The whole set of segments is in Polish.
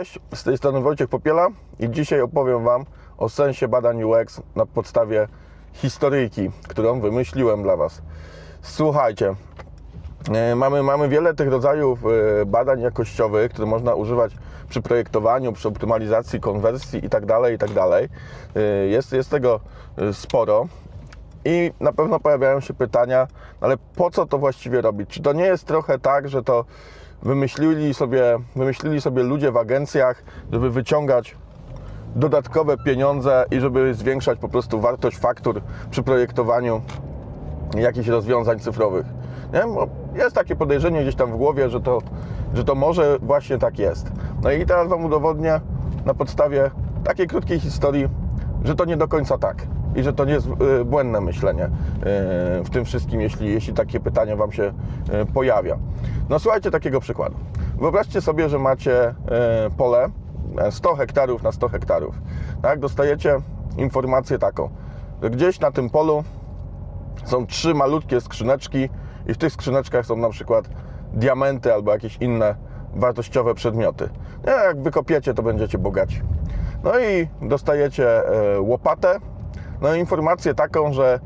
Cześć, z tej strony Wojciech Popiela i dzisiaj opowiem Wam o sensie badań UX na podstawie historyjki, którą wymyśliłem dla Was. Słuchajcie, e, mamy, mamy wiele tych rodzajów e, badań jakościowych, które można używać przy projektowaniu, przy optymalizacji konwersji itd. itd. E, Jest, jest tego sporo. I na pewno pojawiają się pytania, ale po co to właściwie robić? Czy to nie jest trochę tak, że to wymyślili sobie, wymyślili sobie ludzie w agencjach, żeby wyciągać dodatkowe pieniądze i żeby zwiększać po prostu wartość faktur przy projektowaniu jakichś rozwiązań cyfrowych? Nie? Bo jest takie podejrzenie gdzieś tam w głowie, że to, że to może właśnie tak jest. No i teraz Wam udowodnię na podstawie takiej krótkiej historii, że to nie do końca tak i że to nie jest y, błędne myślenie y, w tym wszystkim, jeśli, jeśli takie pytanie Wam się y, pojawia. No słuchajcie takiego przykładu. Wyobraźcie sobie, że macie pole 100 hektarów na 100 hektarów. Tak? Dostajecie informację taką, że gdzieś na tym polu są trzy malutkie skrzyneczki i w tych skrzyneczkach są na przykład diamenty albo jakieś inne wartościowe przedmioty. Jak wykopiecie, to będziecie bogaci. No i dostajecie e, łopatę, no informację taką, że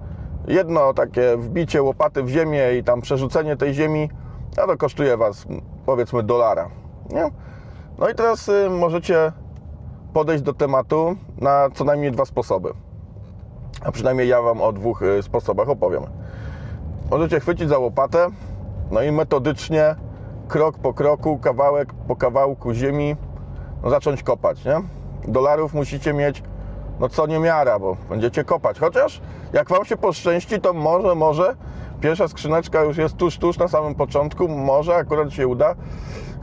jedno takie wbicie łopaty w ziemię i tam przerzucenie tej ziemi, no to kosztuje Was powiedzmy dolara. Nie? No i teraz y, możecie podejść do tematu na co najmniej dwa sposoby. A przynajmniej ja Wam o dwóch y, sposobach opowiem. Możecie chwycić za łopatę, no i metodycznie, krok po kroku, kawałek po kawałku ziemi, no zacząć kopać, nie? Dolarów musicie mieć, no co nie miara, bo będziecie kopać. Chociaż jak Wam się poszczęści, to może, może pierwsza skrzyneczka już jest tuż, tuż na samym początku, może akurat się uda.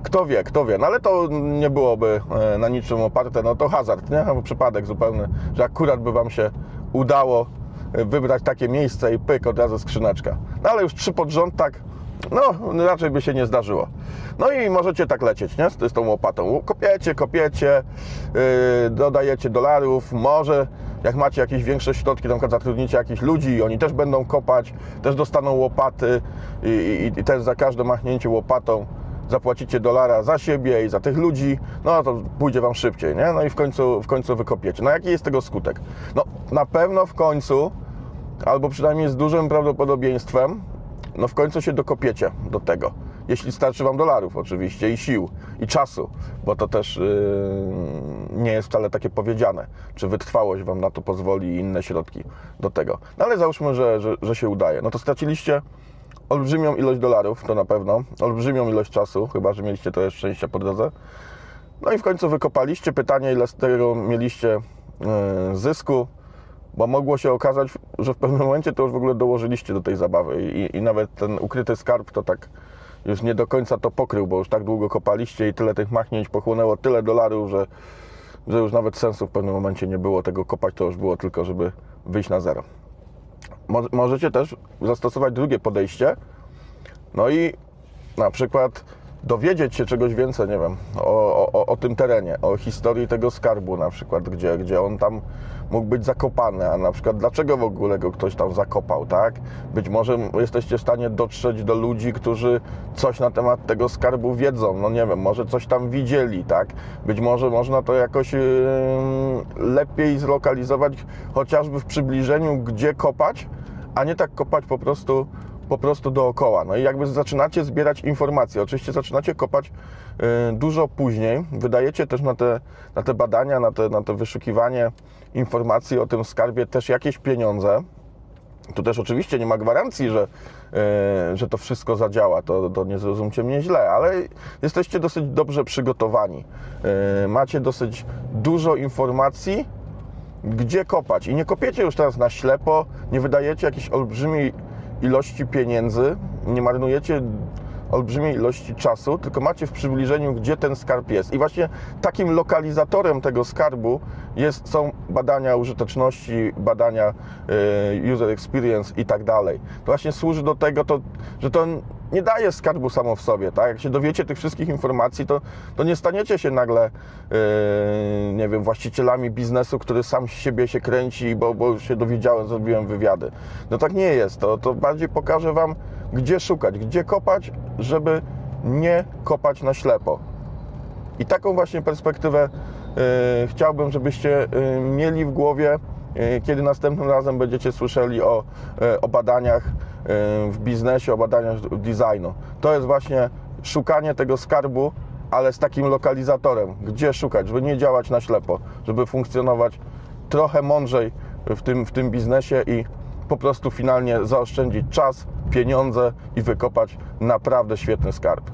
Kto wie, kto wie, no ale to nie byłoby e, na niczym oparte, no to hazard, nie? Albo przypadek zupełny, że akurat by Wam się udało e, wybrać takie miejsce i pyk, od razu skrzyneczka. No ale już trzy pod rząd tak, no raczej by się nie zdarzyło. No i możecie tak lecieć, nie? Z, z tą łopatą. Kopiecie, kopiecie, yy, dodajecie dolarów, może jak macie jakieś większe środki, na przykład zatrudnicie jakichś ludzi oni też będą kopać, też dostaną łopaty i, i, i też za każde machnięcie łopatą zapłacicie dolara za siebie i za tych ludzi, no to pójdzie Wam szybciej, nie? No i w końcu, w końcu wykopiecie. No jaki jest tego skutek? No na pewno w końcu, albo przynajmniej z dużym prawdopodobieństwem, no w końcu się dokopiecie do tego. Jeśli starczy Wam dolarów oczywiście i sił, i czasu, bo to też yy, nie jest wcale takie powiedziane, czy wytrwałość Wam na to pozwoli i inne środki do tego. No ale załóżmy, że, że, że się udaje. No to straciliście olbrzymią ilość dolarów, to na pewno, olbrzymią ilość czasu, chyba że mieliście trochę szczęścia po drodze. No i w końcu wykopaliście. Pytanie, ile z tego mieliście yy, zysku, bo mogło się okazać, że w pewnym momencie to już w ogóle dołożyliście do tej zabawy i, i nawet ten ukryty skarb to tak już nie do końca to pokrył, bo już tak długo kopaliście i tyle tych machnięć pochłonęło tyle dolarów, że, że już nawet sensu w pewnym momencie nie było tego kopać, to już było tylko, żeby wyjść na zero. Mo- Możecie też zastosować drugie podejście, no i na przykład dowiedzieć się czegoś więcej, nie wiem, o, o, o tym terenie, o historii tego skarbu na przykład, gdzie, gdzie on tam mógł być zakopany, a na przykład dlaczego w ogóle go ktoś tam zakopał, tak? Być może jesteście w stanie dotrzeć do ludzi, którzy coś na temat tego skarbu wiedzą, no nie wiem, może coś tam widzieli, tak? Być może można to jakoś yy, lepiej zlokalizować, chociażby w przybliżeniu, gdzie kopać, a nie tak kopać po prostu po prostu dookoła. No i jakby zaczynacie zbierać informacje. Oczywiście zaczynacie kopać y, dużo później. Wydajecie też na te, na te badania, na te, na te wyszukiwanie informacji o tym skarbie też jakieś pieniądze. Tu też oczywiście nie ma gwarancji, że, y, że to wszystko zadziała, to, to nie zrozumcie mnie źle, ale jesteście dosyć dobrze przygotowani. Y, macie dosyć dużo informacji, gdzie kopać. I nie kopiecie już teraz na ślepo, nie wydajecie jakiejś olbrzymiej ilości pieniędzy, nie marnujecie olbrzymiej ilości czasu, tylko macie w przybliżeniu, gdzie ten skarb jest. I właśnie takim lokalizatorem tego skarbu jest, są badania użyteczności, badania y, user experience i tak dalej. To właśnie służy do tego, to, że to nie daje skarbu samo w sobie, tak? Jak się dowiecie tych wszystkich informacji, to, to nie staniecie się nagle, yy, nie wiem, właścicielami biznesu, który sam z siebie się kręci, bo, bo już się dowiedziałem, zrobiłem wywiady. No tak nie jest. To, to bardziej pokażę Wam, gdzie szukać, gdzie kopać, żeby nie kopać na ślepo. I taką właśnie perspektywę y, chciałbym, żebyście y, mieli w głowie, kiedy następnym razem będziecie słyszeli o, y, o badaniach y, w biznesie, o badaniach designu. To jest właśnie szukanie tego skarbu, ale z takim lokalizatorem, gdzie szukać, żeby nie działać na ślepo, żeby funkcjonować trochę mądrzej w tym, w tym biznesie i po prostu finalnie zaoszczędzić czas, pieniądze i wykopać naprawdę świetny skarb.